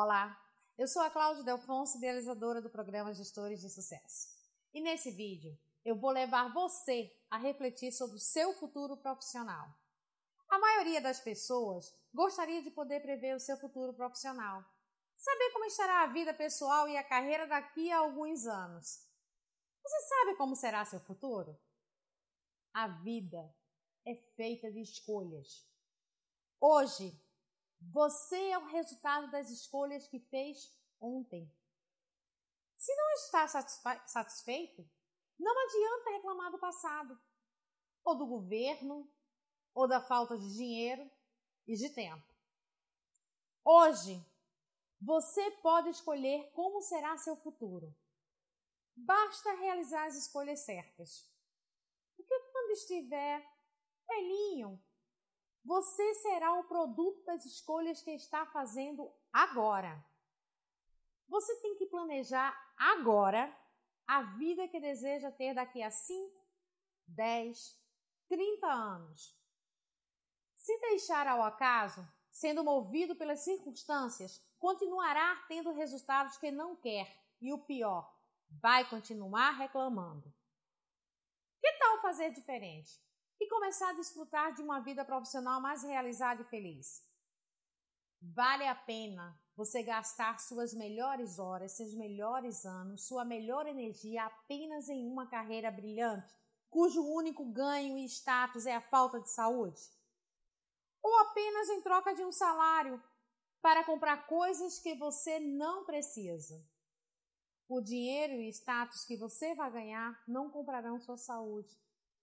Olá, eu sou a Cláudia Delfonso, idealizadora do programa Gestores de Sucesso. E nesse vídeo eu vou levar você a refletir sobre o seu futuro profissional. A maioria das pessoas gostaria de poder prever o seu futuro profissional, saber como estará a vida pessoal e a carreira daqui a alguns anos. Você sabe como será seu futuro? A vida é feita de escolhas. Hoje, você é o resultado das escolhas que fez ontem. Se não está satisfeito, não adianta reclamar do passado, ou do governo, ou da falta de dinheiro e de tempo. Hoje, você pode escolher como será seu futuro. Basta realizar as escolhas certas. Porque quando estiver velhinho, você será o produto das escolhas que está fazendo agora. Você tem que planejar agora a vida que deseja ter daqui a 5, 10, 30 anos. Se deixar ao acaso, sendo movido pelas circunstâncias, continuará tendo resultados que não quer e o pior, vai continuar reclamando. Que tal fazer diferente? E começar a desfrutar de uma vida profissional mais realizada e feliz. Vale a pena você gastar suas melhores horas, seus melhores anos, sua melhor energia apenas em uma carreira brilhante, cujo único ganho e status é a falta de saúde? Ou apenas em troca de um salário para comprar coisas que você não precisa? O dinheiro e status que você vai ganhar não comprarão sua saúde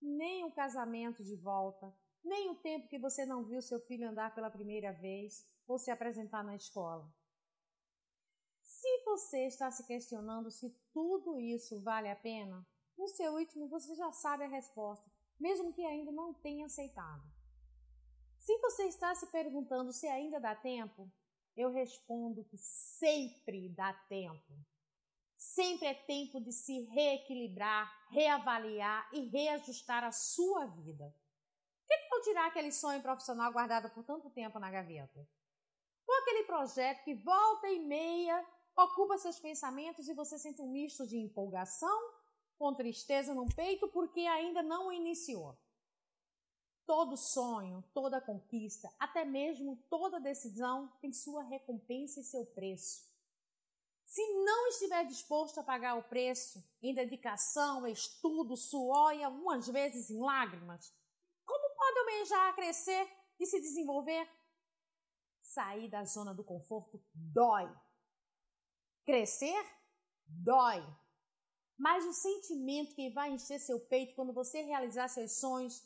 nem o casamento de volta, nem o tempo que você não viu seu filho andar pela primeira vez ou se apresentar na escola. Se você está se questionando se tudo isso vale a pena, no seu último você já sabe a resposta, mesmo que ainda não tenha aceitado. Se você está se perguntando se ainda dá tempo, eu respondo que sempre dá tempo. Sempre é tempo de se reequilibrar, reavaliar e reajustar a sua vida. Que tal tirar aquele sonho profissional guardado por tanto tempo na gaveta? Ou aquele projeto que volta e meia ocupa seus pensamentos e você sente um misto de empolgação com tristeza no peito porque ainda não iniciou. Todo sonho, toda conquista, até mesmo toda decisão tem sua recompensa e seu preço. Não estiver disposto a pagar o preço em dedicação, estudo, suor e algumas vezes em lágrimas, como pode almejar crescer e se desenvolver? Sair da zona do conforto dói. Crescer dói. Mas o sentimento que vai encher seu peito quando você realizar seus sonhos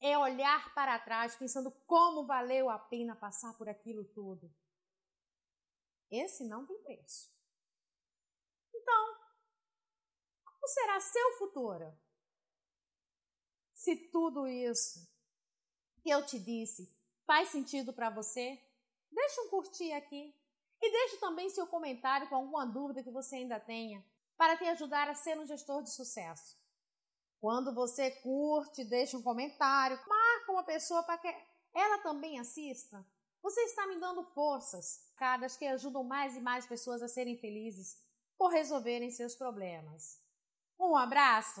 é olhar para trás pensando como valeu a pena passar por aquilo tudo. Esse não tem preço. Será seu futuro? Se tudo isso que eu te disse faz sentido para você, deixa um curtir aqui e deixe também seu comentário com alguma dúvida que você ainda tenha para te ajudar a ser um gestor de sucesso. Quando você curte, deixa um comentário, marca uma pessoa para que ela também assista. Você está me dando forças, caras que ajudam mais e mais pessoas a serem felizes por resolverem seus problemas. Um abraço